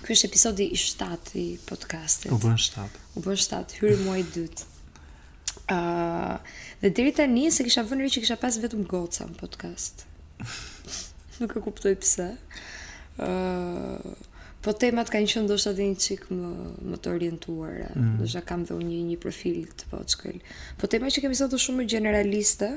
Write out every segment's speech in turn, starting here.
Ky është episodi i shtatë i podcastit. U bënë shtatë. U bënë shtatë, hyri muaji i dytë. Uh, dhe deri tani s'e kisha vënë që kisha pas vetëm goca në podcast. Nuk e kuptoj pse. Uh, po temat kanë qenë ndoshta dhe një çikë më më të orientuara. Mm. Ndoshta kam dhe unë një një profil të vockël. Po tema që kemi sot është shumë gjeneraliste.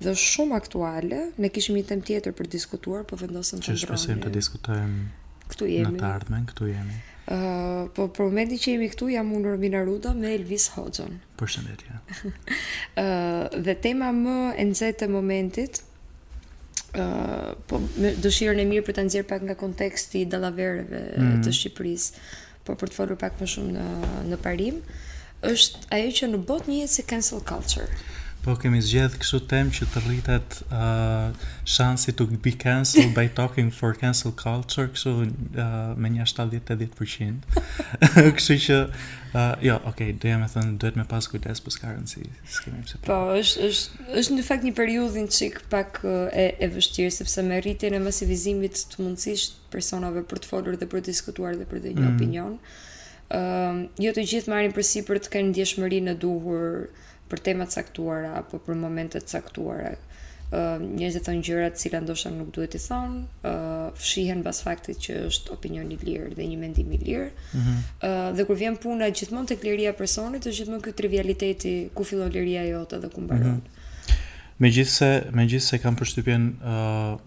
Dhe është shumë aktuale. Ne kishim një temë tjetër për të diskutuar, po vendosëm ta ndërronim. Që shpresojmë ta diskutojmë këtu jemi. Në të ardhmen, këtu jemi. Ë, uh, po për momentin që jemi këtu jam unë Romina Ruda me Elvis Hoxhën. Përshëndetje. Ë, uh, dhe tema më e nxehtë e momentit, ë, uh, po me dëshirën e mirë për ta nxjerrë pak nga konteksti i dallavereve mm. të Shqipërisë. por për të folur pak më shumë në në parim, është ajo që në botë njihet si cancel culture. Po kemi zgjedh kështu temë që të rritet uh, shansi to be cancelled by talking for cancel culture kështu uh, me një 70-80%. kështu që uh, jo, okay, domethënë duhet me pas kujdes, po s'ka rëndësi, s'kemi pse. Po, është është është në fakt një periudhë një çikë pak e e vështirë sepse me rritjen e masivizimit të mundësisë personave për të folur dhe për të diskutuar dhe për të dhënë një mm. opinion. Ëm, ehm, uh, jo të gjithë marrin përsipër të kenë ndjeshmërinë e duhur për tema të caktuara apo për momente të caktuara. Ëm, ehm, uh, njerëzit thonë gjëra të cilat ndoshta nuk duhet t'i thonë, ë uh, fshihen pas faktit që është opinion i lirë dhe një mendim i lirë. Ëm, mm -hmm. uh, dhe kur vjen puna gjithmonë tek liria e personit, është gjithmonë ky trivialiteti ku fillon liria jote dhe ku mbaron. Mm -hmm. Megjithëse, megjithëse kam përshtypjen ë uh,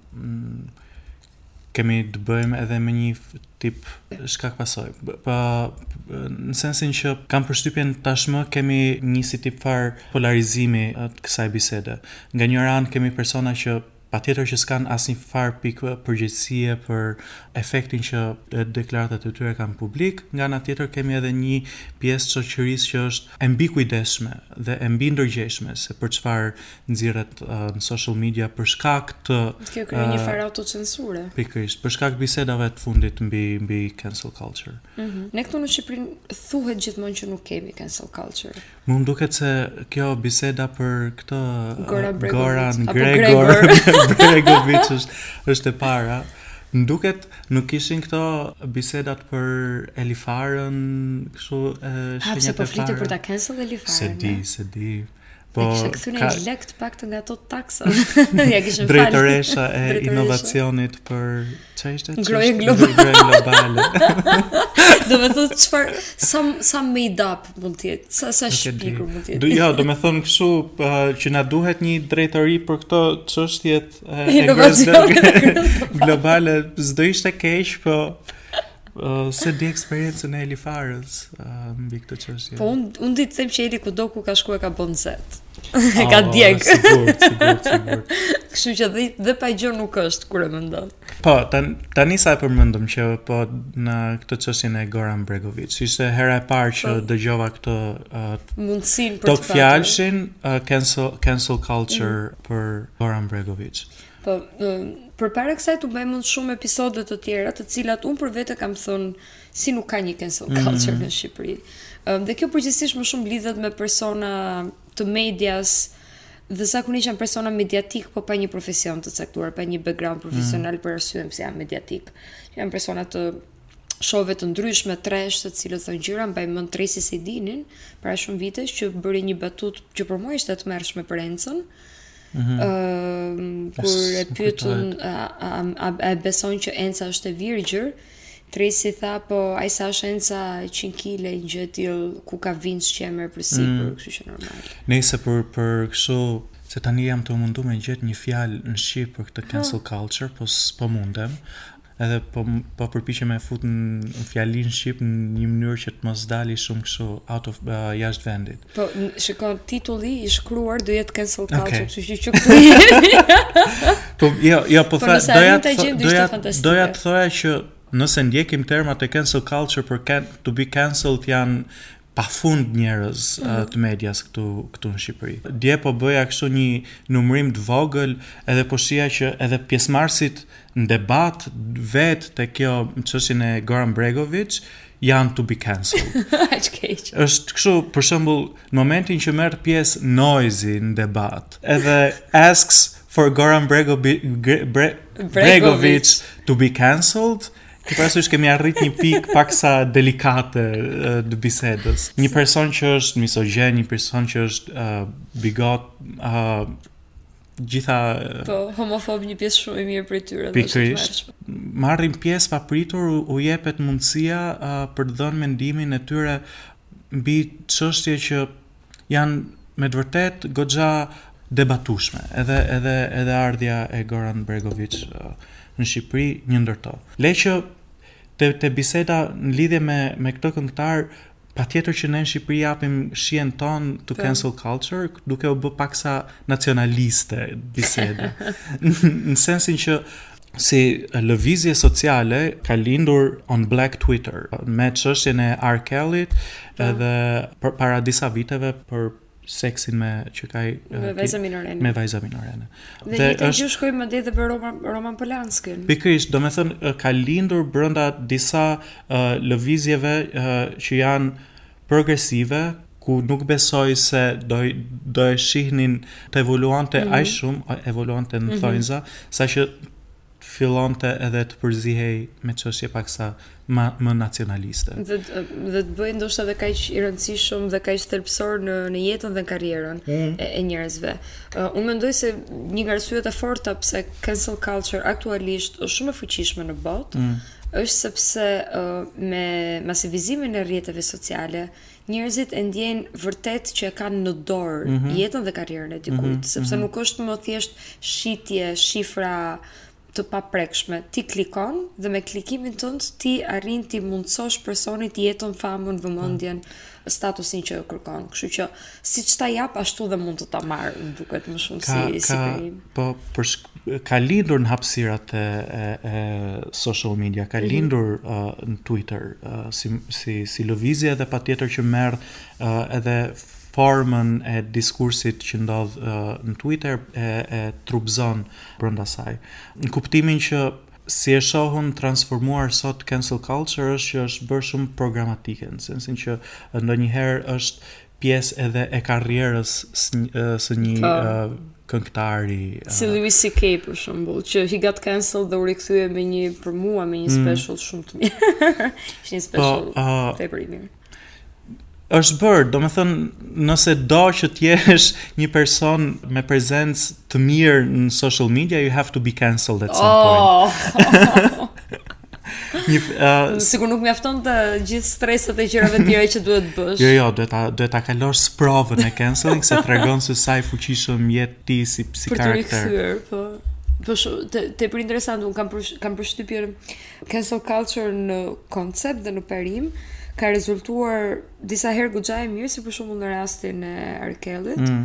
kemi të bëjmë edhe me një tip shkak-pasojë. Po, në sensin që kam përshtypjen tashmë kemi një si tip farë polarizimi të kësaj bisede. Nga njëra anë kemi persona që patjetër që s'kanë asnjë farë pikë përgjegjësie për efektin që deklaratat e tyre kanë në publik, nga ana tjetër kemi edhe një pjesë të shoqërisë që është e mbikujdesshme dhe e mbindërgjegjshme se për çfarë nxirret në social media për shkak të kjo krijon uh, një farë autocensure. Pikërisht, për shkak të bisedave të fundit mbi mbi cancel culture. Mm -hmm. Ne këtu në Shqipëri thuhet gjithmonë që nuk kemi cancel culture. Mu m'duket se kjo biseda për këtë Gora Bregovic, Goran Gregor, Gregor. Bregovic është është e para. Më duket nuk ishin këto bisedat për Elifarën, kështu e shenjat e para. Ah, pse, po flitet për ta cancel Elifarën. S'e di, s'e di. Po, e kishe kështu një ka... lek të pak të nga to taksa. ja kishin Drejtoresha e inovacionit për... Ça ishte? Ngrohje globale. Ngrohje globale. domethënë çfarë... Sa, sa made up mund të jetë? Sa, sa shpikur mund të jetë? Ja, domethënë kështu uh, që na duhet një drejtori për këto çështjet uh, e ngrohjes globale. globale. S'do ishte keq, po... Uh, se di eksperiencën e Eli Farës uh, mbi këtë çështje. Po un un di të them që Eli kudo ku ka shkuar ka bën set. Oh, ka djeg. Sigurt, sigurt, sigurt. Kështu që dhe, dhe pa gjë nuk është kur e mendon. Po, tan, tani sa e përmendëm që po në këtë çështjen e Goran Bregovic, ishte hera e parë që po. dëgjova këtë uh, mundësinë për të fjalën uh, cancel cancel culture mm. për Goran Bregovic. Po, përpara kësaj kemi bërë shumë episode të tjera, të cilat unë për vete kam thënë si nuk ka një cancel mhm. culture mm -hmm. në Shqipëri. Dhe kjo përgjithsisht më shumë lidhet me persona të medias, dhe zakonisht janë persona mediatik po pa një profesion të caktuar, pa një background mhm. profesional mm. për arsye pse janë mediatik. Janë persona të shove të ndryshme tresh të cilët thonë gjëra mbaj mend Tresi se di nja para shumë vitesh që bëri një batutë që për mua ishte tmerrshme për Encën Mhm. Ëh, mm -hmm. kur e pyetën a, a, a, a e besojnë që Enca është e virgjër, Tresi tha po ai sa është Enca 100 kg gjë e tillë ku ka vinç që e merr përsipër, mm. kështu që normal. Nëse për për kështu se tani jam të mundu me gjet një fjalë në shqip për këtë cancel ha. culture, po s'po mundem. Edhe po po përpiqem me e fut në fjalinë shqip në një mënyrë që të mos dali shumë kështu out of jashtë vendit. Po shiko titulli i shkruar do jetë cancel culture, kështu që që këtu jemi. Po jo, jo po po doja të doja doja të thoja që nëse ndjekim termat e cancel culture për can, to be cancelled janë pafund njerëz të medias këtu këtu në Shqipëri. Dje po bëja kështu një numërim të vogël, edhe po shija që edhe pjesëmarrësit në debat vetë te kjo çështja e Goran Bregovic janë to be cancelled. Aq keq. Është kështu, për shembull, në momentin që merr pjesë Noizi në debat, edhe asks for Goran Bregovic, Bregovic to be cancelled, E ke parasysh kemi arrit një pikë paksa delikate të bisedës. Një person që është misogjen, një person që është uh, bigot, uh, gjitha po homofob një pjesë shumë e mirë prej tyre pikërisht marrin pjesë papritur u, u jepet mundësia uh, për të dhënë mendimin e tyre mbi çështje që Janë me të vërtetë goxha debatueshme edhe edhe edhe ardhja e Goran Bregovic në Shqipëri, një ndër to. Le që te te biseda në lidhje me me këtë këngëtar patjetër që ne në Shqipëri japim shijen tonë të cancel culture, duke u bë paksa nacionaliste biseda. në sensin që si lëvizje sociale ka lindur on Black Twitter me çështjen e R. Kelly-t po. edhe para disa viteve për seksin me që ka me vajza minorene. Me vajza minorene. Dhe, dhe është gjë shkoi më dhe për Roman Roman Polanski. Pikërisht, domethënë ka lindur brenda disa uh, lëvizjeve uh, që janë progresive ku nuk besoj se do do e shihnin të evoluante mm -hmm. aq shumë, evoluante në mm -hmm. thonjza, saqë fillonte edhe të përzihej me çështje paksa më më nacionaliste. Dhe dhe të bëhej ndoshta edhe kaq i rëndësishëm dhe kaq thelbësor në në jetën dhe karrierën mm. e, e njerëzve. Uh, unë mendoj se një nga arsyet e forta pse cancel culture aktualisht është shumë e fuqishme në botë, mm. është sepse uh, me masivizimin e rrjeteve sociale, njerëzit e ndjejnë vërtet që e kanë në dorë mm -hmm. jetën dhe karrierën e dikujt, mm -hmm. sepse mm -hmm. nuk është më thjesht shitje, shifra të paprekshme. Ti klikon dhe me klikimin tënd ti arrin t'i mundësosh personit jetën, famën, vëmendjen, mm -hmm. statusin që e kërkon. Kështu që siç ta jap ashtu dhe mund të ta marr, duket më shumë ka, si ka, si Po për ka lindur në hapësirat e, e, e social media, ka mhm. lindur mm -hmm. uh, në Twitter uh, si si si lëvizje edhe patjetër që merr uh, edhe formën e diskursit që ndodh uh, në Twitter e, e trupzon brenda saj. Në kuptimin që si e shoh unë transformuar sot cancel culture është që është bërë shumë programatike, në sensin që ndonjëherë është pjesë edhe e karrierës së një po. këngëtari si Louis CK për shembull, që he got cancelled dhe u rikthye me një për mua me një mm. special mm. shumë të mirë. Ishte një po, special po, uh, tepër i mirë. Është bërë, do me thënë, nëse do që t'jesh një person me prezencë të mirë në social media, you have to be cancelled at some oh. point. Një uh, sikur nuk mjaftonte gjithë streset e gjërave të tjera që duhet të bësh. Jo, jo, duhet ta duhet ta kalosh sprovën e canceling se tregon se sa i fuqishëm je ti si si për karakter. Për të rikthyer, po. Po shumë te, tepër interesant, unë kam për, kam përshtypjen cancel culture në koncept dhe në parim ka rezultuar disa herë goxha e mirë si për shembull në rastin e R. Kelly-t. Mm.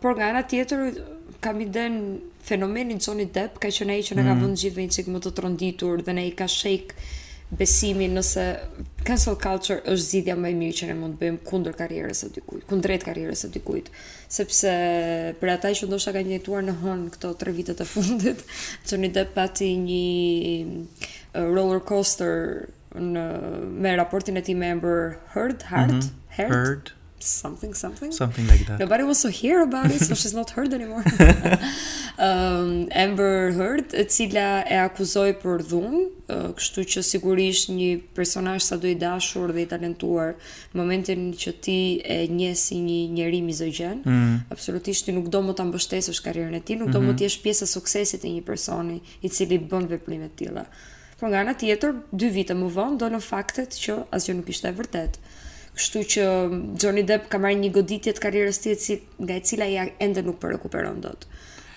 Por nga ana tjetër kam idenë fenomeni Johnny Depp ka qenë ai që na ka vënë mm. gjithë një çik më të tronditur dhe na e ka shake besimin nëse cancel culture është zgjidhja më e mirë që ne mund të bëjmë kundër karrierës së dikujt, kundrejt karrierës së dikujt, sepse për ata që ndoshta kanë jetuar në hënë këto 3 vitet e fundit, Johnny Depp pati një uh, roller coaster në me raportin e tij me Amber Heard, Heard, mm -hmm. Heard. Heard. Something, something. Something like that. Nobody wants to hear about it, so she's not heard anymore. um, Amber Heard, e cila e akuzoi për dhunë, uh, kështu që sigurisht një personazh sado i dashur dhe i talentuar, në momentin që ti e njeh si një njeri mizogjin, mm -hmm. absolutisht ti nuk do më ta mbështesësh karrierën e tij, nuk do mm -hmm. më mhm. të jesh pjesë e suksesit të një personi i cili bën veprime të tilla. Por nga ana tjetër, dy vite më vonë dolën faktet që asgjë nuk ishte e vërtetë. Kështu që Johnny Depp ka marrë një goditje të karrierës së tij nga e cila ja ende nuk po rikuperon dot.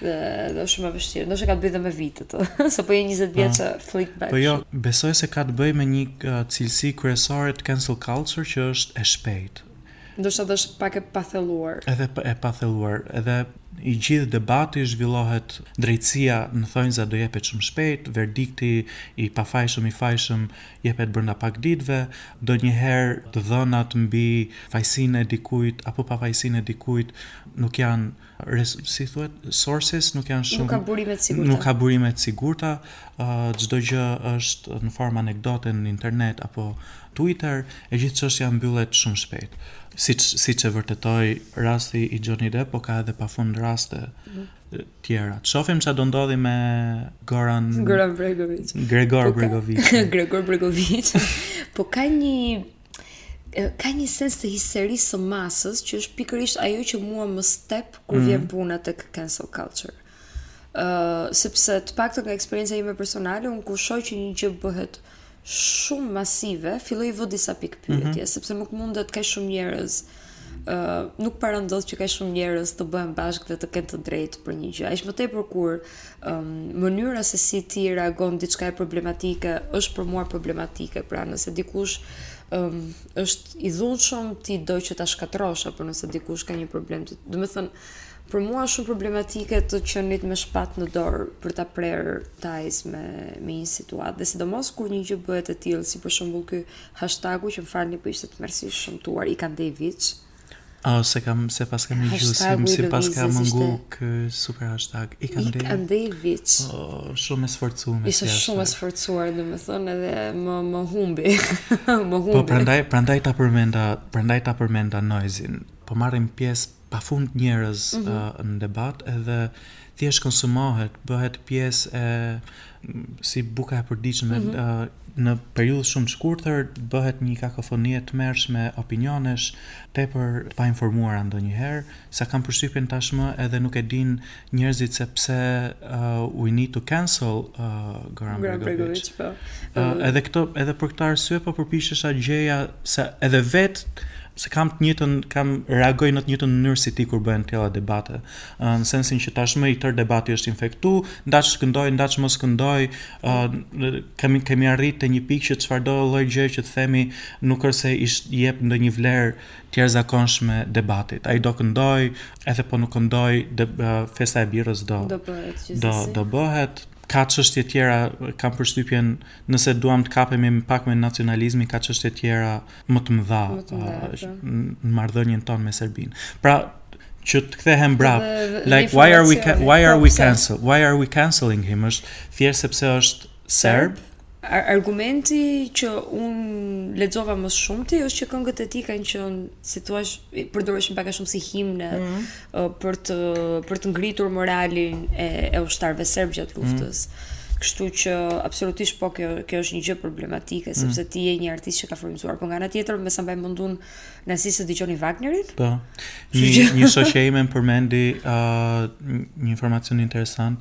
Dhe është shumë e vështirë. Ndoshta ka të bëjë dhe me vitet. Se po je 20 po. vjeç flick back. Po jo, besoj se ka të bëjë me një cilësi kryesore të cancel culture që është e shpejtë. Ndoshta dhe është pak e pathelluar. Edhe e pathelluar, edhe i gjithë debati zhvillohet drejtësia në thonjza do jepet shumë shpejt, verdikti i pafajshëm i fajshëm jepet brenda pak ditëve, ndonjëherë të dhënat mbi fajësinë e dikujt apo pafajësinë e dikujt nuk janë si thuhet sources nuk janë shumë nuk ka burime të sigurta nuk ka burime të sigurta çdo gjë është në formë anekdote në internet apo Twitter e gjithë çështja mbyllet shumë shpejt siç e vërtetoi rasti i Johnny Depp po ka edhe pafund raste mm. tjera të shohim çfarë do ndodhë me Goran Goran Bregovic Gregor po Bregovic Gregor Bregovic po ka një ka një sens të histerisë së masës që është pikërisht ajo që mua më step kur mm. vjen puna tek cancel culture. Ëh, uh, sepse të paktën nga eksperienca ime personale, unë kur shoh që një gjë bëhet shumë masive, filloj vë disa pikëpyetje, mm -hmm. sepse nuk mundet kaq shumë njerëz nuk para ndodh që ka shumë njerëz të bëhen bashkë dhe të kenë të drejtë për një gjë. Aq më tepër kur um, mënyra se si ti reagon diçkaje problematike është për mua problematike. Pra, nëse dikush um, është i dhunshëm, ti do që ta shkatërrosh apo nëse dikush ka një problem, domethënë për mua është shumë problematike të qenit me shpatë në dorë për ta prerë ties me me një situatë. Dhe sidomos kur një gjë bëhet e tillë, si për shembull ky Hashtagu që më falni po ishte tmerrësisht i shëmtuar i Kandeviç. Oh, se kam se pas kam një gjusim, si pas kam mungu kë super hashtag. I kam dhe. Kam dhe vic. Oh, shumë e sforcuar. Ishte shumë e sforcuar, domethënë edhe më më humbi. më po, humbi. Po prandaj, prandaj ta përmenda, prandaj ta përmenda noise-in. Po marrim pjesë pafund njerëz në debat edhe thjesht konsumohet, bëhet pjesë e si buka e përditshme mm -hmm. në periudhë shumë të shkurtër bëhet një kakofoni e tmerrshme opinionesh tepër të painformuara ndonjëherë, sa kam përshtypjen tashmë edhe nuk e dinë njerëzit se pse uh, we need to cancel uh, Goran Bregovic. Po. Edhe këto edhe për këtë arsye po përpiqesha të gjeja se edhe vetë e kam të njëjtën kam reagoj në të njëjtën mënyrë si ti kur bëhen të tilla debate. Uh, në sensin që tashmë i tërë debati është infektu, ndaç këndo, ndaç mos këndo, uh, kemi kemi arritë te një pikë që çfarëdo lloj gjëje që të themi nuk është se i jep ndonjë vlerë të jashtëzakonshme debatit. Ai do këndojë, edhe po nuk këndoi, festa e birrës do do bëhet gjithsesi. Do bëhet ka çështje tjera, kam përshtypjen, nëse duam të kapemi më pak me nacionalizmin, ka çështje tjera më të mëdha po. në marrëdhënien tonë me Serbinë. Pra, që të kthehem prap like why are we why are we po, cancel why are we canceling him është thjesht sepse është serb Argumenti që unë lexova më së shumti është që këngët e tij kanë qenë, si thua, përdoreshin pak a shumë si himne mm -hmm. për të për të ngritur moralin e e ushtarëve serbë gjatë mhm. luftës. Mm -hmm. Kështu që absolutisht po kjo kjo është një gjë problematike mm -hmm. sepse ti je një artist që ka frymëzuar, por nga ana tjetër me sa mbaj mend unë nazistët dëgjonin Wagnerin? Po. Një një shoqe ime më përmendi uh, një informacion interesant.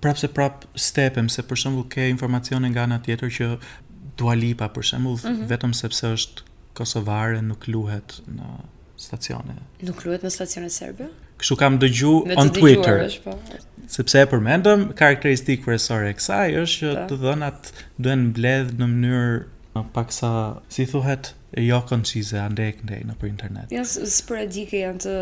prapëseprapë stepem se për shembull ke informacione nga ana tjetër që Dua Lipa për shembull mm -hmm. vetëm sepse është kosovare nuk luhet në stacione. Nuk luhet në stacione serbe? Kështu kam dëgju on Twitter. Është, po. Sepse e përmendëm, karakteristikë kryesore e kësaj është që po. të dhënat duhen mbledh në mënyrë paksa si thuhet e jo koncize andej këndej nëpër internet. Janë s- sporadike, janë të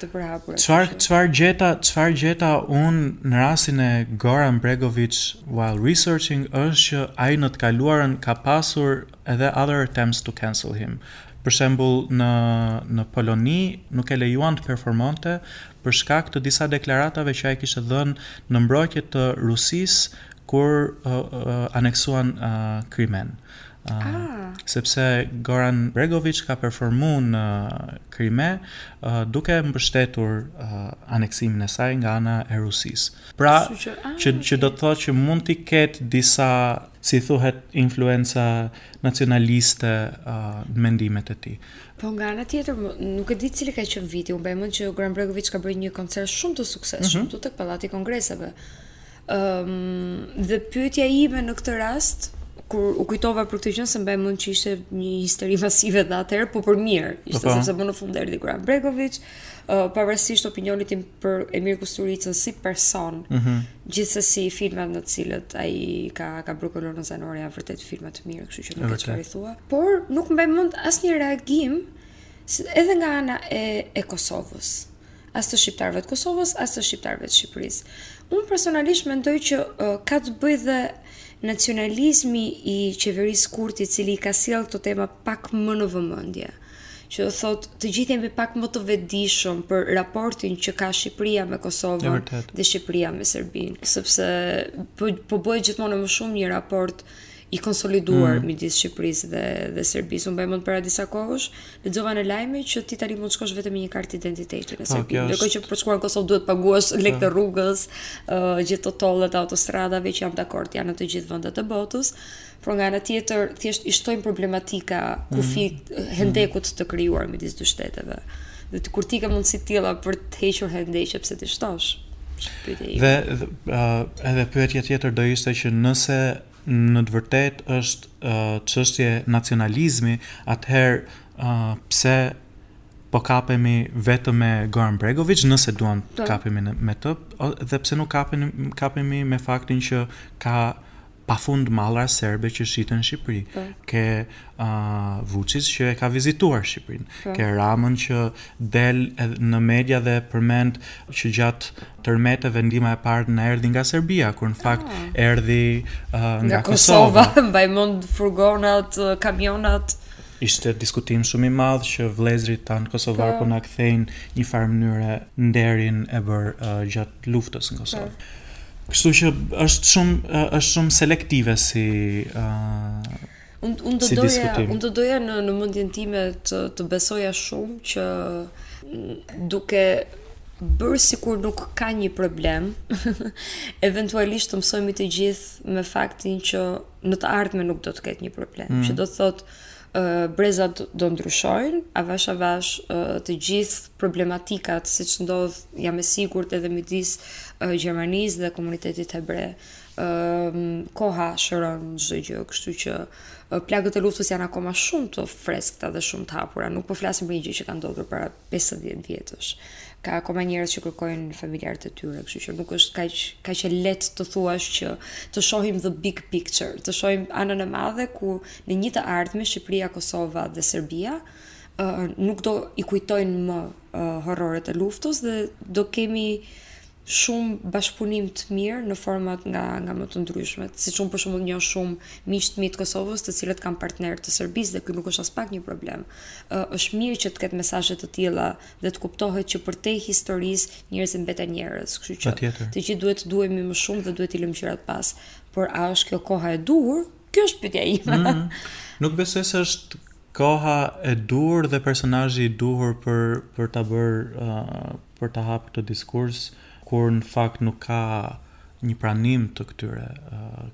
të përhapura. Çfar kështu që- çfar gjeta, çfar gjeta unë në rastin e Goran Bregovic while researching është që ai në të kaluarën ka pasur edhe other attempts to cancel him. Për shembull në në Poloni nuk e lejuan të performonte për shkak të disa deklaratave që ai kishte dhënë në mbrojtje të Rusisë kur aneksuan Krimenë. sepse Goran Bregovic ka performu në Krime duke mbështetur aneksimin e saj nga ana e Rusisë. Pra, që, që do të thotë që mund t'i ketë disa, si thuhet, influenca nacionaliste në mendimet e tij. Po nga ana tjetër, nuk e di cili ka qenë viti, unë mbaj mend që Goran Bregovic ka bërë një koncert shumë të suksesshëm mm -hmm. tek Pallati i Kongreseve. Ëm dhe pyetja ime në këtë rast, kur u kujtova për këtë gjë se mbaj mend që ishte një histeri masive dhe atëherë po për mirë, po, ishte po. sepse më në fund erdhi Goran Bregovic, uh, pavarësisht opinionit tim për Emir Kusturicën si person, mm -hmm. gjithsesi filmat në të cilët ai ka ka bërë kolonën zanore janë vërtet filma të mirë, kështu që nuk ke çfarë thua. Por nuk mbaj mend asnjë reagim edhe nga ana e e Kosovës. as të shqiptarëve të Kosovës, as të shqiptarëve të Shqipërisë. Unë personalisht mendoj që uh, ka të bëjë dhe nacionalizmi i qeverisë Kurti, i cili ka sjellë këto tema pak më në vëmendje. Që do thotë, të gjithë jemi pak më të vetëdijshëm për raportin që ka Shqipëria me Kosovën dhe Shqipëria me Serbinë, sepse po po bëhet gjithmonë më shumë një raport i konsoliduar mm. midis Shqipërisë dhe dhe Serbisë. Unë mbaj mend para disa kohësh, lexova në lajme që ti tani mund të shkosh vetëm me një kartë identiteti në ah, Serbi. Okay, Ndërkohë që për shkuar në Kosovë duhet të paguash ah. lekë të rrugës, uh, gjithë tollet e autostradave që janë dakord janë në të gjithë vendet e botës. Por nga ana tjetër, thjesht i shtojnë problematika kufi mm. Eh, hendekut të krijuar midis dy shteteve. Dhe të kur ti ke mundësi të tilla për të hequr hendekë pse t'i shtosh. Dhe, dhe uh, edhe pyetja tjetër do ishte që nëse në të vërtetë është çështje nacionalizmi, atëherë pse po kapemi vetëm me Goran Bregoviç, nëse duam të po. kapemi me të, dhe pse nuk kapemi kapemi me faktin që ka pafund mallra serbe që shiten në Shqipëri. Po. Ke Vuçiç që e ka vizituar Shqipërinë, po. ke Ramën që del në media dhe përmend që gjatë tërmeteve ndihma e parë na erdhi nga Serbia, kur në ah. fakt ah. erdhi uh, nga, nga Kosova. Kosova. Mbaj mend furgonat, kamionat. Ishte diskutim shumë i madh që vllezërit tanë kosovarë po. po na kthejnë një farë mënyre nderin e bërë uh, gjatë luftës në Kosovë. Po. Kështu që është shumë është shumë selektive si uh, Unë un do doja, si, diskutim. Unë do doja në, në mendjen time të, të besoja shumë që duke bërë sikur nuk ka një problem, eventualisht të mësohemi të gjithë me faktin që në të ardhme nuk do të ketë një problem. Mm. Që do të thotë, uh, brezat do ndryshojnë, avash avash uh, të gjithë problematikat siç ndodh jam e sigurt edhe midis uh, Gjermanisë dhe komunitetit hebre. koha shëron çdo gjë, kështu që plagët e luftës janë akoma shumë të freskëta dhe shumë të hapura. Nuk po flasim për një gjë që ka ndodhur para 50 vjetësh. Ka akoma njerëz që kërkojnë familjarët e tyre, kështu që nuk është kaq kaq e lehtë të thuash që të shohim the big picture, të shohim anën e madhe ku në një të ardhme Shqipëria, Kosova dhe Serbia uh, nuk do i kujtojnë më uh, horroret e luftës dhe do kemi shumë bashkëpunim të mirë në format nga nga më të ndryshmet. Siç unë për shembull njoh shumë miq të mi të Kosovës, të cilët kanë partnerë të Serbisë dhe ky nuk është aspak një problem. Ë, është mirë që të ketë mesazhe të tilla dhe të kuptohet që përtej historisë njerëzit mbeten njerëz, kështu që Patjetër. të gjithë duhet të duhemi më shumë dhe duhet t'i lëmë gjërat pas. Por a është kjo koha e duhur? Kjo është pyetja ime. Mm -hmm. Nuk besoj se është koha e duhur dhe personazhi i duhur për për ta bërë uh, për ta hapur këtë diskurs, kur në fakt nuk ka një pranim të këtyre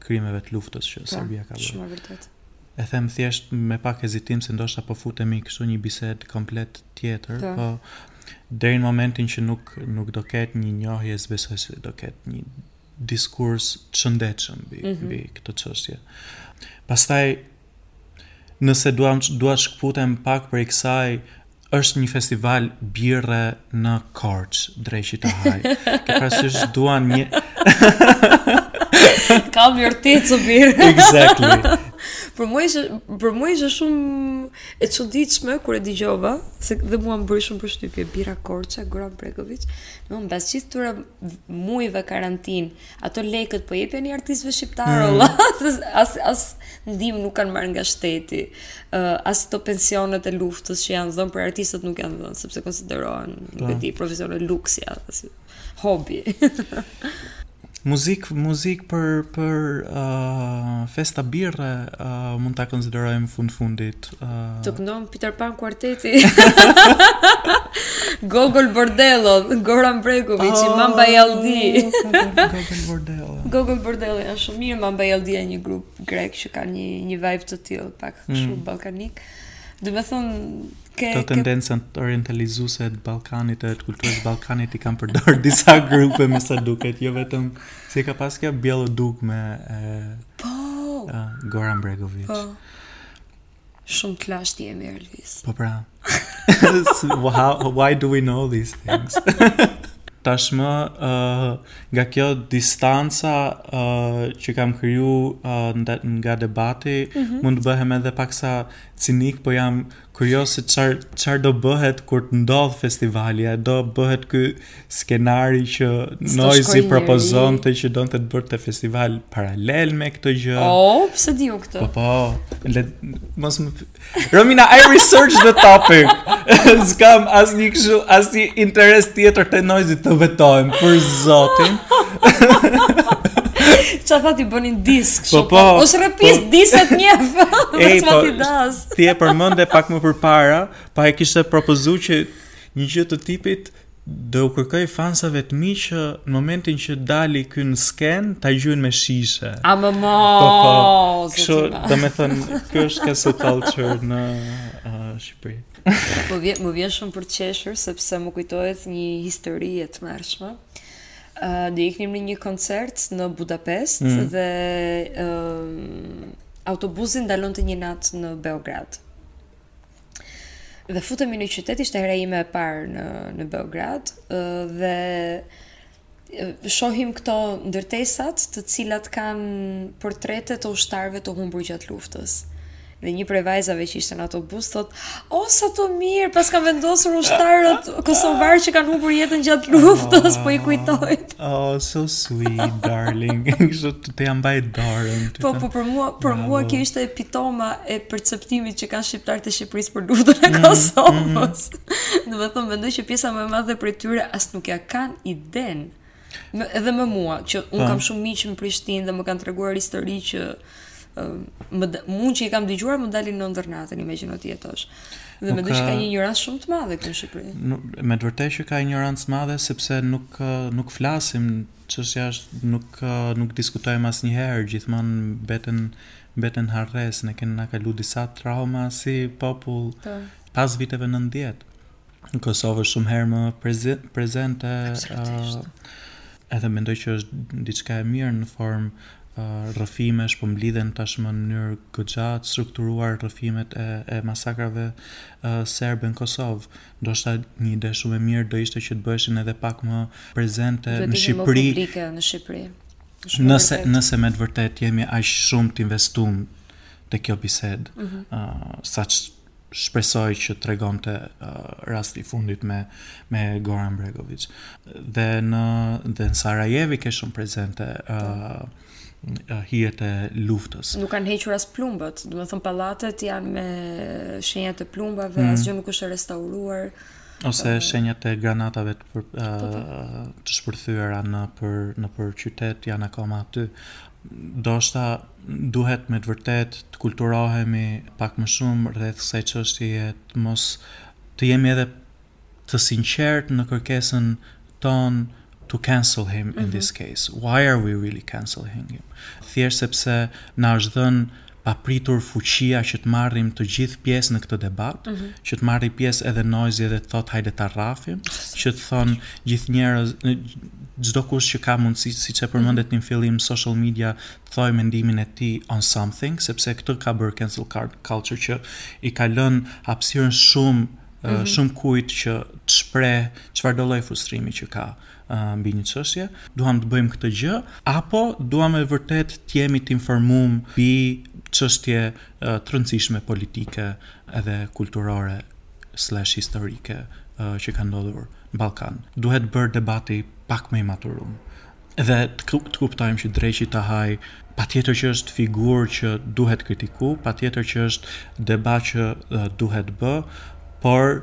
krimeve të luftës që po, Serbia ka bërë. Shumë e vërtetë. E them thjesht me pak hezitim se ndoshta po futemi kështu një bisedë komplet tjetër, po, po deri në momentin që nuk nuk do ketë një njohje, s'besoj se do ketë një diskurs të shëndetshëm mbi mm -hmm. këtë çështje. Pastaj nëse duam dua të shkputem pak prej kësaj Është një festival birre në Korçë, dreqi ta hajë. Ke parasysh duan një Ka mirë ti të birë. Exactly. për mua ishte për mua ishte shumë e çuditshme kur e dëgjova se dhe mua më bëri shumë përshtypje Birra Korça, Goran Bregovic, më mbas gjithë këtyre muajve karantinë, Ato lekët po jepjani artistëve shqiptarë, mm. Allah, as, as ndihmë nuk kanë marrë nga shteti, uh, as këto pensionet e luftës që janë dhënë për artistët nuk janë dhënë, sepse konsiderohen, nuk e po. di, profesionë luksi a, si, hobi. muzik, muzik për, për uh, festa birre uh, mund ta konsiderojmë fund fundit. Uh... Të këndon Peter Pan kuarteti. Gogol Bordello, Goran Bregovic, oh, ah, Mamba Jaldi. Gogol Bordello. Gogol Bordello janë shumë mirë, Mamba Jaldi janë një grup grek që kanë një një vibe të tillë, pak mm. shumë ballkanik. Do të thotë këtë tendencën ke... orientalizuese të Ballkanit e të kulturës së Ballkanit i kanë përdorur disa grupe me sa duket, jo vetëm si ka paska Bijelo Dugme e po. Uh, Goran Bregovic. Po. Shumë klash ti e mirë, Luis. Po pra. Why, why do we know these things? Tashmë, uh, nga kjo distanca uh, që kam kriju uh, nga debati, mm -hmm. mund të bëhem edhe paksa cinik, po jam Kurioz se çar çar do bëhet kur të ndodh festivali, a do bëhet ky skenari që Noizi propozonte që donte të bënte festival paralel me këtë gjë. Oh, s'e dija unë këtë? Po po. Le mos më Romina I research the topic. S'kam as një kështu, as një interes tjetër te Noizi të betohem për zotin. Qa tha ti bënin disk Po po Ose repist po, disset i njef Ej po Ti e përmende pak më përpara, pa e kishte propozu që një gjë të tipit do u kërkoj fansave të mi që në momentin që del ky në skenë ta gjujnë me shishe a më mo po, po. kështu do me thënë kjo është cancel culture në uh, Shqipëri po vjen, më vjen shumë për të qeshur sepse më kujtohet një histori e tmerrshme uh, dhe iknim në një koncert në Budapest mm. dhe uh, autobuzi ndalonte një natë në Beograd. dhe futemi në qytet, ishte hera ime e parë në në Beograd dhe shohim këto ndërtesat të cilat kanë portrete të ushtarëve të humbur gjatë luftës. Dhe një prej vajzave që ishte në autobus thot, O sa të mirë, paskan vendosur ushtarët kosovarë që kanë humbur jetën gjatë oh, luftës, po i kujtojnë. Oh, so sweet, darling. Kështu të të mbaj dorën. Po, po, për mua, për mua kjo ishte epitoma e perceptimit që kanë shqiptarët e Shqipërisë për luftën e mm, Kosovës. Mm. Domethënë mendoj që pjesa më e madhe prej tyre as nuk ja kanë idenë Më, edhe me mua, që unë po. kam shumë miqë në Prishtinë dhe më kanë treguar histori që unë që i kam dëgjuar më dalin në ëndërr natën, imagjino t'i jetosh. Dhe nuk, me dëgjë ka një injorancë shumë të madhe këtu në Shqipëri. Nuk, me të vërtetë që ka injorancë të madhe sepse nuk nuk flasim çështja është nuk nuk diskutojmë asnjëherë, gjithmonë mbeten mbeten në harresë, ne kemi kaluar disa trauma si popull po. pas viteve 90. në Kosovë është shumë herë më prezente edhe mendoj që është diçka e mirë në formë uh, rrëfimesh po mblidhen tashmë në mënyrë goxha të strukturuar rrëfimet e, e masakrave uh, serbe në Kosovë. Ndoshta një ide shumë e mirë do ishte që të bëheshin edhe pak më prezente në Shqipëri. Publike, në Shqipëri. Shumë nëse vërtet. nëse me të vërtetë jemi aq shumë të investuar te kjo bisedë, mm -hmm. uh, sa ç' shpresoj që tregonte rasti i fundit me me Goran Bregovic. Dhe në dhe në Sarajevë i ke shumë prezente ë uh, hijet e luftës. Nuk kanë hequr as plumbat, domethënë pallatet janë me shenjat e plumbave, mm. asgjë nuk është restauruar ose uh, shenjat e granatave të për, uh, të shpërthyera nëpër nëpër qytet janë akoma aty. Ndoshta duhet me të vërtetë të kulturohemi pak më shumë rreth kësaj çështjeje, të mos të jemi edhe të sinqertë në kërkesën tonë to cancel him in this case, why are we really canceling him? Thjesht sepse na është dhënë papritur fuqia që të marrim të gjithë pjesë në këtë debat, mm -hmm. që të marrë pjesë edhe Noizy edhe të thotë hajde ta rrafim, që të thonë gjithë njerëz çdokush që ka mundësi siç e përmende ti në fillim social media të thojë mendimin e tij on something, sepse këtë ka bërë cancel culture që i ka lënë hapësirën shumë mm -hmm. shumëkujt që të shprehë çfarëdolloj frustrimi që ka mbi një çështje, duam të bëjmë këtë gjë apo duam me vërtet të jemi të informuar mbi çështje të rëndësishme politike edhe kulturore slash historike që kanë ndodhur në Ballkan. Duhet bërë debati pak më i maturum. Dhe të kuptojmë që dreqi ta hajë patjetër që është figurë që duhet kritiku, patjetër që është debat që duhet bë, por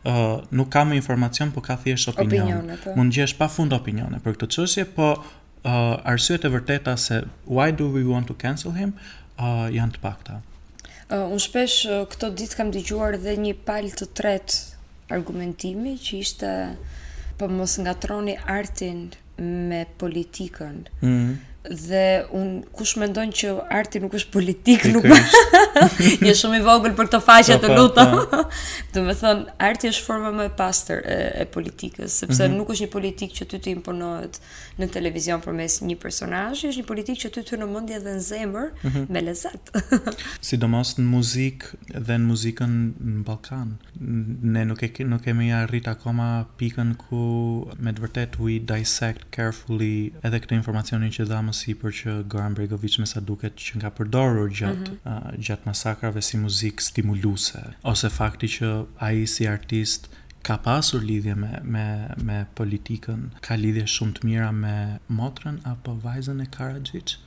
Ëh, nuk ka informacion, po ka thjesht opinione. Opinione, po. Mund të gjesh pafund opinione për këtë çështje, po uh, arsyet e vërteta se why do we want to cancel him uh, janë të pakta. Uh, unë shpesh uh, këto ditë kam dëgjuar dhe një palë të tretë argumentimi që ishte po mos ngatërroni artin me politikën. Mm. Dhe kush mendon që arti nuk është politik, nuk është. Je shumë i vogël për këtë faqe të lutem. Domethënë arti është forma më e pastër e, e politikës, sepse mm -hmm. nuk është një politik që ty të imponohet në televizion përmes një personazhi, është një politik që ty të hyn në mendje dhe në zemër mm -hmm. me lezet. Sidomos në muzikë dhe në muzikën në Ballkan. Ne nuk e nuk kemi arrit akoma pikën ku me të vërtetë we dissect carefully edhe këtë informacionin që dha më sipër që Goran Bregovic me sa duket qenka përdorur gjatë mm -hmm. gjatë masakrave si muzikë stimuluese ose fakti që ai si artist ka pasur lidhje me me me politikën, ka lidhje shumë të mira me motrën apo vajzën e Karaxhiçit.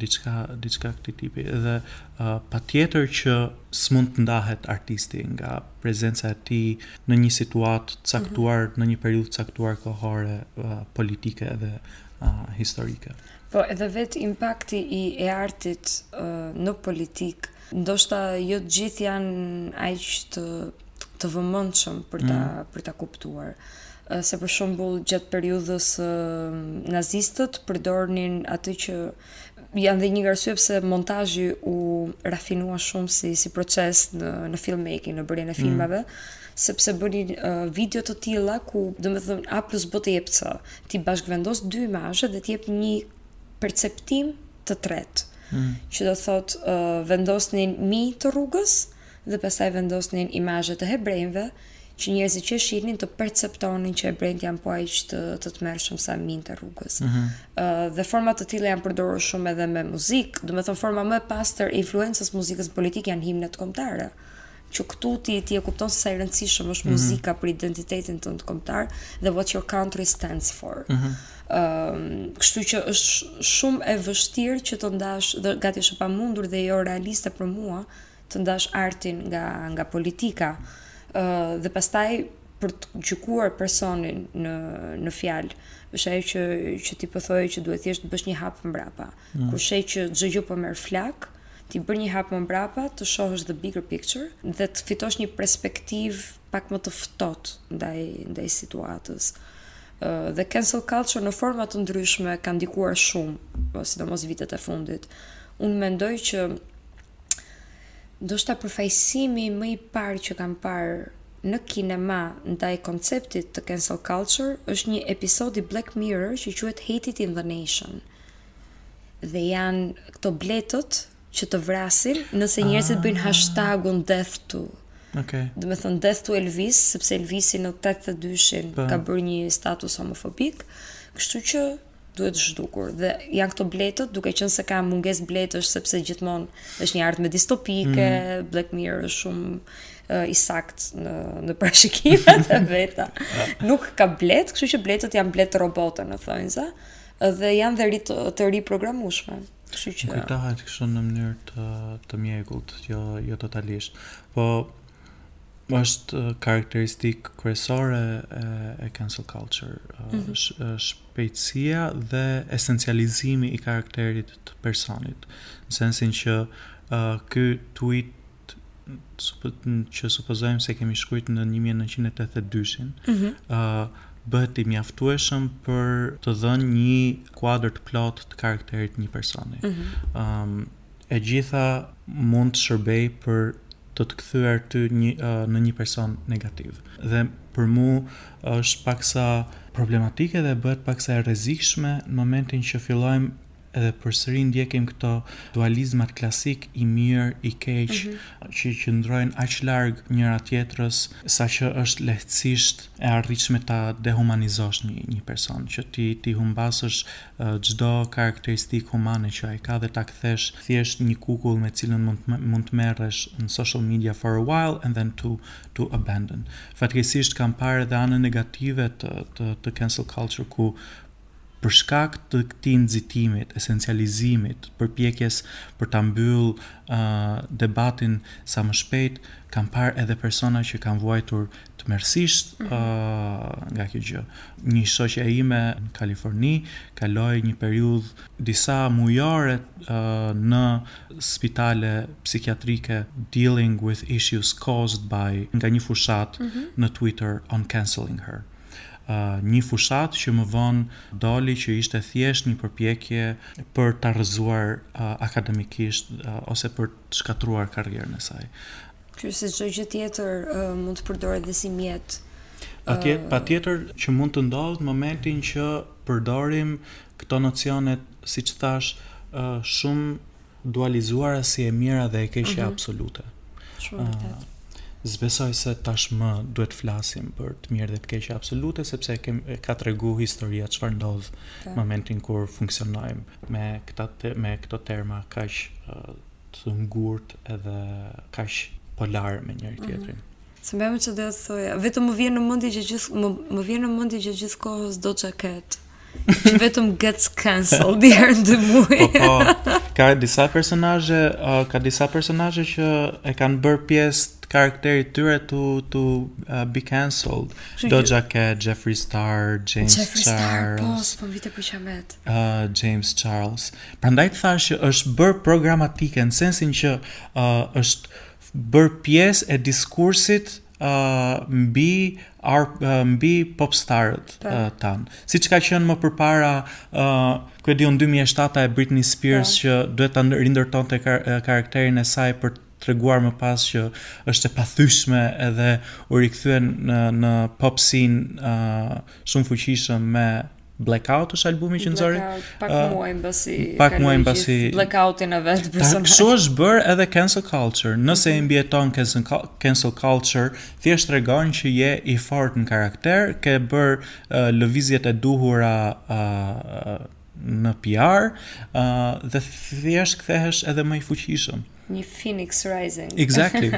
diçka diçka këtij tipi dhe uh, patjetër që s'mund të ndahet artisti nga prezenca e tij në një situatë të caktuar mm -hmm. në një periudhë të caktuar kohore uh, politike dhe uh, historike. Po edhe vet impakti i artit uh, në politikë Ndoshta jo të gjithë janë aq të të vëmendshëm për ta mm. për ta kuptuar. Se për shembull gjatë periudhës nazistët përdornin atë që qe dhe një arsye pse montazhi u rafinua shumë si si proces në në filmmaking, në bërjen e mm. filmave. Mm sepse bënin uh, video të tilla ku domethënë A plus B të jep C. Ti bashkëvendos dy imazhe dhe të jep një perceptim të tretë. Mm. Që do thot uh, vendosnin minjtë e rrugës dhe pastaj vendosnin imazhe të hebrenjve që njerëzit që e shihnin të perceptonin që hebrenjtë janë po aq të të tmerrshëm sa minjtë e rrugës. Ëh mm -hmm. uh, dhe forma të tilla janë përdorur shumë edhe me muzikë, domethënë forma më e pastër e influencës muzikës në politikë janë himnet kombëtare. që këtu ti e kupton se sa i rëndësishëm është mm -hmm. muzika për identitetin tënd kombëtar dhe what your country stands for. Ëm, mm -hmm. kështu që është shumë e vështirë që të ndash dhe gati është e pamundur dhe jo realiste për mua të ndash artin nga nga politika. Ë uh, dhe pastaj për të gjykuar personin në në fjalë është ajo që që ti po thoje që duhet thjesht të bësh një hap mbrapa. Mm. Kur sheh që çdo gjë po merr flak, mm të bësh një hap më mbrapa, të shohësh the bigger picture dhe të fitosh një perspektivë pak më të ftohtë ndaj ndaj situatës. Uh, dhe cancel culture në forma të ndryshme ka ndikuar shumë, po, sidomos vitet e fundit. Unë mendoj që ndoshta përfaqësimi më i parë që kam parë në kinema ndaj konceptit të cancel culture është një episod i Black Mirror që quhet Hated in the Nation. Dhe janë këto bletët që të vrasin nëse njerëzit bëjnë hashtagun death to. Okay. Domethënë death to Elvis, sepse Elvisi në 82-shin po. ka bërë një status homofobik, kështu që duhet zhdukur. Dhe janë këto bletët, duke qenë se ka mungesë bletësh sepse gjithmonë është një arsye distopike, mm. Black Mirror është shumë uh, i saktë në në parashikimet e veta. Nuk ka bletë, kështu që bletët janë bletë robotë në thonjza. Dhe janë dhe ri, të riprogramueshme. Kështu më kujtohet kështu në mënyrë të të mjegullt, jo jo totalisht. Po është uh, karakteristikë kryesore e, e cancel culture, mm -hmm. shpejtësia dhe esencializimi i karakterit të personit, në sensin që uh, ky tweet që supozojmë se kemi shkrujt në një mijë e nëntëqind e tetëdhjetë e dyshin bëhet i mjaftueshëm për të dhënë një kuadër të plotë të karakterit të një personi. Mm -hmm. e gjitha mund të shërbejë për të të kthyer ty një uh, në një person negativ. Dhe për mua është paksa problematike dhe bëhet paksa e rrezikshme në momentin që fillojmë Edhe përsëri ndjekim këto dualizmat klasikë i mirë, i keq, që qëndrojnë aq larg njëra tjetrës, saqë është lehtësisht e arritshme ta dehumanizosh një person, që ti t'i humbasësh çdo karakteristikë humane që ai ka dhe ta kthesh thjesht në kukull me të cilën mund të mund të merresh në social media for a while and then to to abandon. Fatkeqësisht kam parë edhe anën negative të të të cancel culture ku Për shkak të këtij nxitimit, esencializimit, përpjekjes për ta mbyllë debatin sa më shpejt, kam parë edhe persona që kanë vuajtur tmerrësisht nga kjo gjë. Një shoqja ime në Kaliforni kaloi një periudhë disa mujore në spitale psikiatrike dealing with issues caused by nga një fushatë në Twitter on cancelling her. Një fushatë që më vonë doli që ishte thjesht një përpjekje për ta rrëzuar akademikisht ose për të shkatërruar karrierën e saj. Që si çdo gjë tjetër mund të përdoret dhe si mjet. Patjetër, patjetër që mund të ndodhë në momentin që përdorim këto nocionet, siç thashë, shumë dualizuara si e mira dhe e keqja mhm. absolute. Shumë vërtet. S'besoj se tashmë duhet flasim për të mirë dhe të keqe absolute sepse e, kem, e ka tregu historia çfarë ndodh në momentin kur funksionojmë me këta te, me këto terma kaq të ngurtë edhe kaq polar me njëri-tjetrin. Mm -hmm. Se më duhet të thoja, vetëm më vjen në mëndi që gjithë, më, më vjen në mëndi që gjithë kohës Doja Cat. Që vetëm gets cancelled dy herë në dy muaj. Po po. Ka disa personazhe, uh, ka disa personazhe që e kanë bërë pjesë të karakterit të tyre to to uh, be cancelled. Doja Cat, Jeffree Star, James Jeffree Charles. Star, po, s'po vite për qamet. Uh, James Charles. Prandaj të thashë që është bërë programatike në sensin që uh, është bërë pjesë e diskursit mbi mbi popstarët tanë. Siç ka qenë më përpara, ë uh, ku e di unë 2007 e Britney Spears që duhet ta rindërtonte kar karakterin e saj për të treguar më pas që është e pathyeshme edhe u rikthye në, në pop scene uh, shumë fuqishëm me Blackout është albumi që nxori pak uh, muaj mbasi pak muaj mbasi Blackoutin e vet personal. Kështu është bërë edhe cancel culture. Nëse mm -hmm. i mbijeton cancel cancel culture, thjesht tregon që je i fortë në karakter, ke bërë uh, lëvizjet e duhura uh, në PR uh, dhe thjesht kthehesh edhe më i fuqishëm. një Phoenix Rising. Exactly.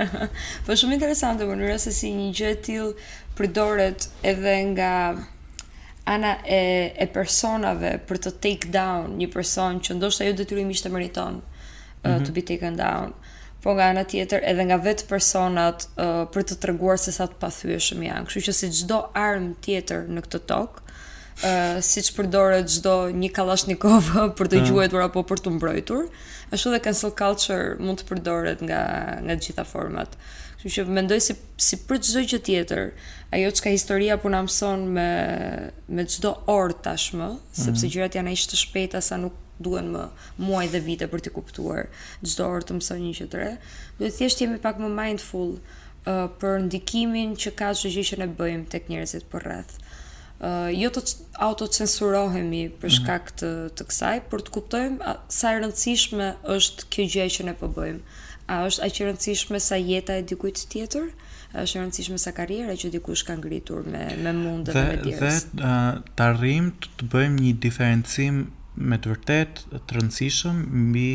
po shumë interesante mënyra se si një gjë e tillë përdoret edhe nga ana e e personave për të take down një person që ndoshta jo detyrimisht e meriton mm -hmm. uh, mhm. to be taken down. Po nga ana tjetër edhe nga vetë personat uh, për të treguar se sa të pathyeshëm janë. Kështu që si çdo armë tjetër në këtë tokë, uh, siç përdoret çdo një kalashnikov për të gjuajtur apo për të mbrojtur, Ashtu dhe cancel culture mund të përdoret nga nga të gjitha format. Kështu që mendoj si si për çdo gjë tjetër, ajo çka historia po na mëson me me çdo orë tashmë, mm -hmm. sepse gjërat janë aq të shpejta sa nuk duhen më muaj dhe vite për të kuptuar. Çdo orë të mëson një gjë të re. Duhet thjesht jemi pak më mindful uh, për ndikimin që ka çdo gjë që ne bëjmë tek njerëzit përreth. jo të autocensurohemi për mhm. shkak të, të kësaj, por të kuptojmë sa e rëndësishme është kjo gjë që ne po bëjmë. A është aq e rëndësishme sa jeta e dikujt tjetër? A është e rëndësishme sa karriera që dikush ka ngritur me me mund dhe, dhe me djersë? Dhe uh, të arrijmë të, të bëjmë një diferencim me të vërtet të rëndësishëm mbi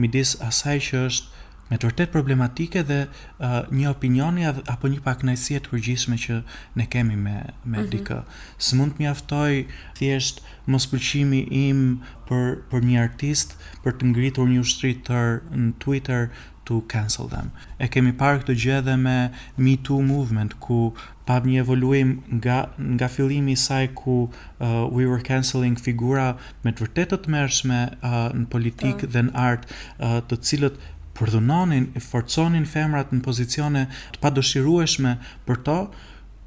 midis asaj që është Me të vërtetë problematike dhe uh, një opinioni apo një pakënaqësie të përgjithshme që ne kemi me me mm -hmm. dikë. S'mund të mjaftojë thjesht mospëlqimi im për për një artist për të ngritur një ushtri të tërë në Twitter to cancel them. E kemi parë këtë gjë edhe me Me Too movement ku Pamë një evoluim nga nga fillimi i saj ku we were cancelling figura me të vërtetë të tmerrshme në politikë po. dhe në art, të cilët përdhunonin, forconin femrat në pozicione të padëshirueshme për to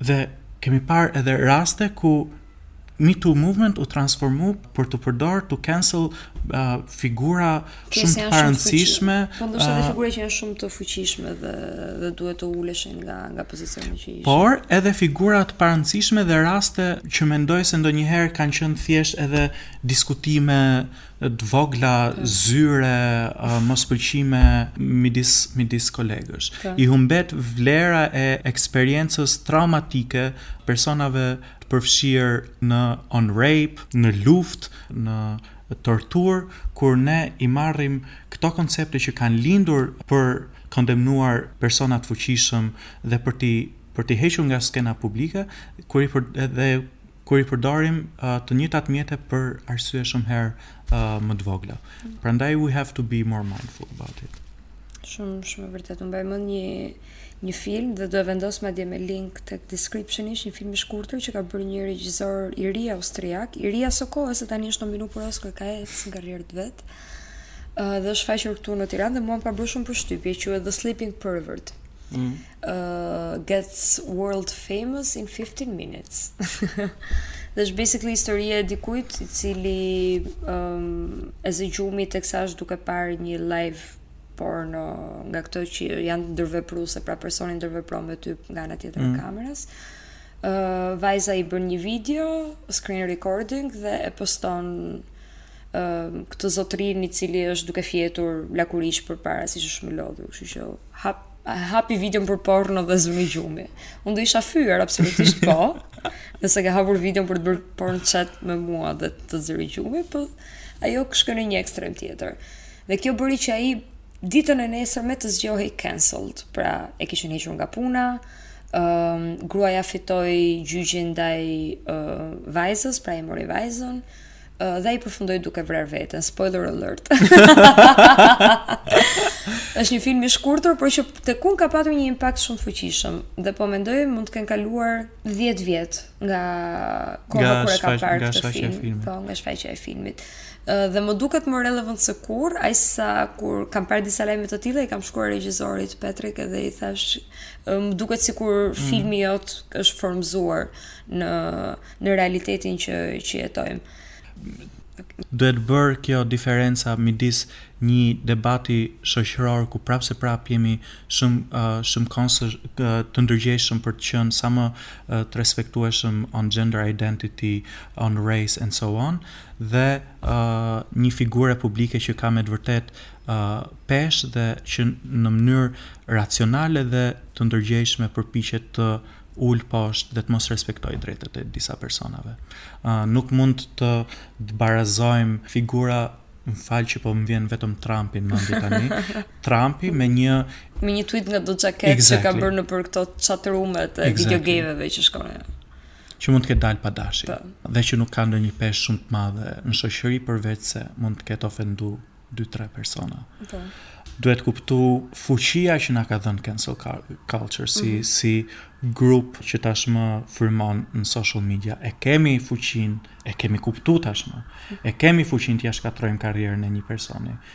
dhe kemi parë edhe raste ku Me Too Movement u transformu për t'u përdorë to cancel uh, figura Kese shumë të parëndësishme. Po ndoshta edhe uh, figura që janë shumë të fuqishme dhe dhe duhet të uleshin nga nga pozicioni që ishin. Por edhe figura të parëndësishme dhe raste që mendoj se ndonjëherë kanë qenë thjesht edhe diskutime të vogla po. zyre uh, mospëlqime midis midis kolegësh. Po. I humbet vlera e eksperiencës traumatike personave përfshirë në rape, në luftë, në torturë, kur ne i marrim këto koncepte që kanë lindur për kondemnuar persona të fuqishëm dhe për t'i për t'i hequr nga skena publike, kur i dhe kur i përdorim uh, të njëjtat mjete për arsye shumë herë uh, më të vogla. Prandaj we have to be more mindful about it. Shumë shumë vërtet, unë bëj, më një një film dhe do e vendos madje me link tek description-i, është një film i shkurtër që ka bërë një regjisor i ri austriak, i ri aso kohë se tani është nominuar për Oscar ka ecë në karrierën e vet. Ë uh, dhe është shfaqur këtu në Tiranë dhe mua më ka bërë shumë përshtypje, quhet The Sleeping Pervert. Ë mm. uh, gets world famous in 15 minutes. dhe është basically historia e dikujt i cili um, e zë gjumi teksa është duke parë një live por nga këto që janë ndërvepruese, pra personi ndërvepron me ty nga ana tjetër mm. e kamerës. Ë uh, vajza i bën një video, screen recording dhe e poston ë uh, këtë zotërinë i cili është duke fjetur lakurish përpara se qe shumë lodhur, kështu që hap hapi videon për porno dhe e zuri gjumi. Unë do isha fyer absolutisht po. Nëse ka hapur videon për të bërë porn chat me mua dhe të zëri gjumi, po ajo shkon në një ekstrem tjetër. Dhe kjo bëri që ai ditën e nesërme të zgjohej cancelled. Pra, e kishin hequr nga puna, ë uh, gruaja fitoi gjyqin ndaj uh, vajzës, pra e mori vajzën dhe ai përfundoi duke vrarë veten. Spoiler alert. Është një film i shkurtër, por që tek unë ka patur një impakt shumë të fuqishëm dhe po mendoj mund të kenë kaluar 10 vjet nga koha kur e kam parë këtë film, film. Po, nga shfaqja e filmit. Dhe më duket më relevant se kurrë, aq sa kur kam parë disa lajme të tilla i kam shkruar regjisorit Patrick edhe i thashë, më duket sikur mm. filmi yt është formësuar në në realitetin që që jetojmë. Duhet bërë kjo diferenca midis një debati shoqëror, ku prapë se prapë jemi shumë uh, shumë konsë uh, të ndërgjegjshëm për të qenë sa më uh, të respektueshëm on gender identity, on race and so on, dhe një figure publike që ka me të vërtetë peshë dhe që në mënyrë racionale dhe të ndërgjegjshme përpiqet të ulë poshtë dhe të mos respektojë të drejtat e disa personave. Uh, nuk mund të barazojmë figura më fal që po më vjen vetëm Trumpi në mendje tani, Trumpi me një... Me një tweet nga Doja Cat exactly. që ka bërë nëpër këto chatroomet e exactly. videogameve që shkonte. që mund të ketë dalë pa dashje dhe që nuk ka ndonjë peshë shumë të madhe në shoqëri përveçse mund të ketë ofendu 2-3 persona. Po. Duhet kuptu fuqia që na ka dhënë cancel culture si mm -hmm. si grup që tashmë frymon në social media. E kemi fuqinë, e kemi kuptu tashmë. E kemi fuqinë t'ia shkatërrojmë karrierën e një personi.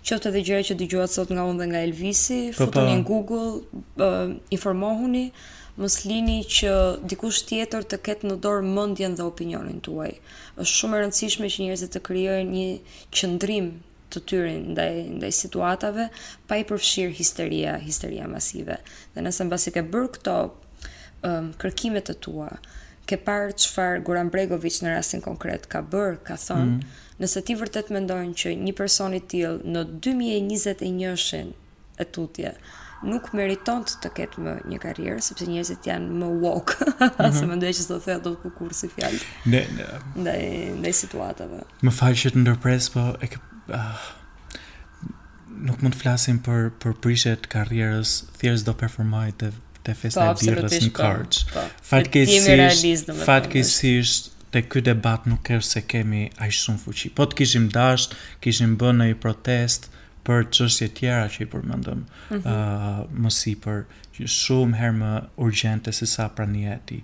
Qoftë edhe gjëra që dëgjuat sot nga unë dhe nga Elvisi, futuni në Google, uh, informohuni, mos lini që dikush tjetër të ketë në dorë mendjen dhe opinionin tuaj. Është shumë e rëndësishme që njerëzit të krijojnë një qëndrim të tyre ndaj ndaj situatave pa i përfshirë histeria, histeria masive. Dhe nëse mbasi ke bërë këto um, kërkimet e tua, ke parë çfarë Goran Bregovic në rastin konkret ka bërë, ka thënë, mm. Nëse ti vërtet mendon që një person i tillë në dy mijë e njëzet e njëshin e tutje nuk meriton të ketë më një karrierë, sepse njerëzit janë më woke, mm -hmm. se mendoj që s'do ta thoja dot kurrë si fjalë. Ne, ne. Ndaj, ndaj situatave. Më fal që të ndërpres, po e ke... Uh, Nuk mund të flasim për për prishje të karrierës, thjesht do performoj te te festa po, e birrës në po. Korçë. Po. Fatkeqësisht, fatkeqësisht te ky debat nuk është se kemi aq shumë fuqi. Po të kishim dashur, kishim bën një protest për çështje të tjera që i përmendëm ë mm -hmm. uh, më sipër, shumë herë më urgjente se sa prania e tij.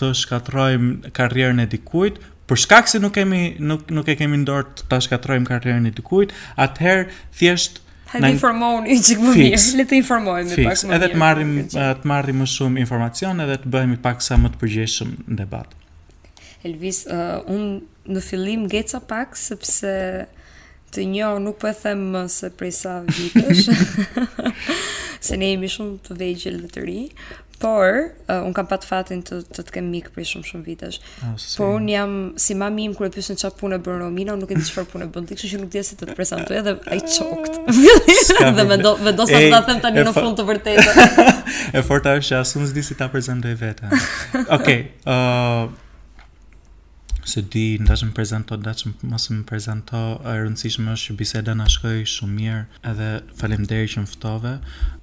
të shkatrojmë karrierën e dikujt, për shkak se nuk kemi nuk nuk e kemi ndorë të ta shkatrojmë karrierën e dikujt, atëherë thjesht Hajde informohuni çik më mirë, le të informohemi pak më mirë. Edhe të marrim të marrim më shumë informacion edhe të bëhemi pak sa më të përgjegjshëm në debat. Elvis, uh, un në fillim ngeca pak sepse të njoh nuk po e them më se prej sa vitesh. se ne jemi shumë të vegjël dhe të ri, Por, uh, unë kam pat fatin të të, të kem mik prej shumë shumë vitesh. Oh, por unë jam si mami im kur e pyesin çfarë punë bën Romina, unë nuk e di çfarë punë bën. ti, kështu që nuk di si të të prezantoj edhe ai çokt. dhe mendo vendosa ta them tani në fund të vërtetë. e forta është që as un s'di si ta prezantoj veten. Okej. Okay, ë uh, Se di, në dashëm prezento, në dashëm mos më prezento, e rëndësishme është që biseda na shkoi shumë mirë, edhe faleminderit që më ftove,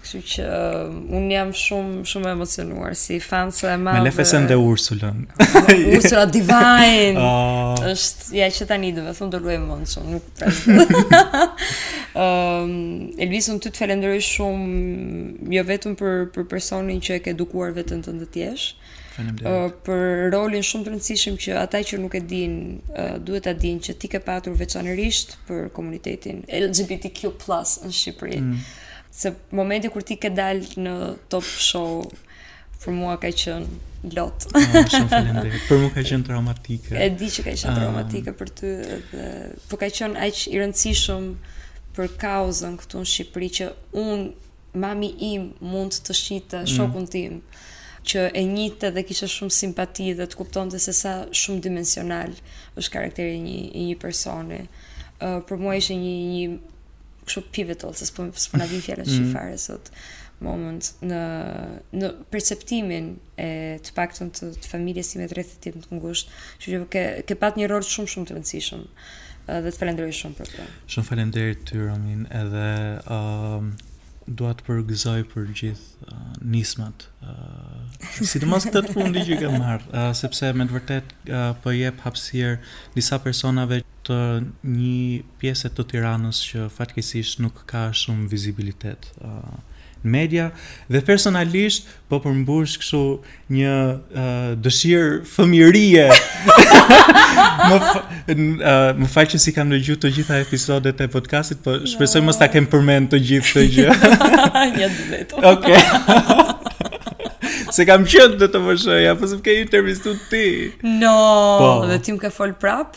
Kështu që un jam shumë shumë emocionuar si fanse e madhe. Maleficent dhe Ursulën. Ursula Divine. Oh. Është ja që tani do të thon do luaj mend shumë, nuk pres. Ehm, Elvis un ty të falenderoj shumë jo vetëm për për personin që e ke edukuar veten tënde të jesh. Uh, për rolin shumë të rëndësishëm që ata që nuk e din uh, duhet ta dinë që ti ke patur veçanërisht për komunitetin LGBTQ+ në Shqipëri. Mm. Se momenti kur ti ke dal në Top Show, për mua ka qenë lot. Oh, shumë falemderit. Për mua ka qenë traumatike. E di që ka qenë ah. traumatike për ty dhe po ka qenë aq i rëndësishëm për kauzën këtu në Shqipëri që un mami im mund të shihte mm. shokun tim që e njihte dhe kishte shumë simpati dhe të kuptonte se sa shumë dimensional është karakteri i një i një personi. Uh, për mua ishte një një kështu pivotal, se s'po s'po më vin fjalët mm. fare sot moment në në perceptimin e të paktën të, të familjes sime të rrethit tim të ngushtë, që që ke ke pat një rol shumë shumë të rëndësishëm dhe të falenderoj shumë për këtë. Shumë faleminderit ty Romin, edhe ë uh, dua të përgëzoj për gjithë uh, nismat. Uh, sidomos këtë të fundit që ke marr, uh, sepse me të vërtet uh, po jep hapësirë disa personave të një pjese të Tiranës që fatkeqësisht nuk ka shumë vizibilitet në media dhe personalisht po përmbush kështu një dëshirë fëmijërie. Më më fal që s'i kam dëgju të gjitha episodet e podcastit, po shpresoj mos ta kem përmend të gjithë këtë gjë. Një ditë. Okej. Se kam qenë dhe të më shëja, po se më ke intervistu ti. No, po. dhe ti më ke fol prap?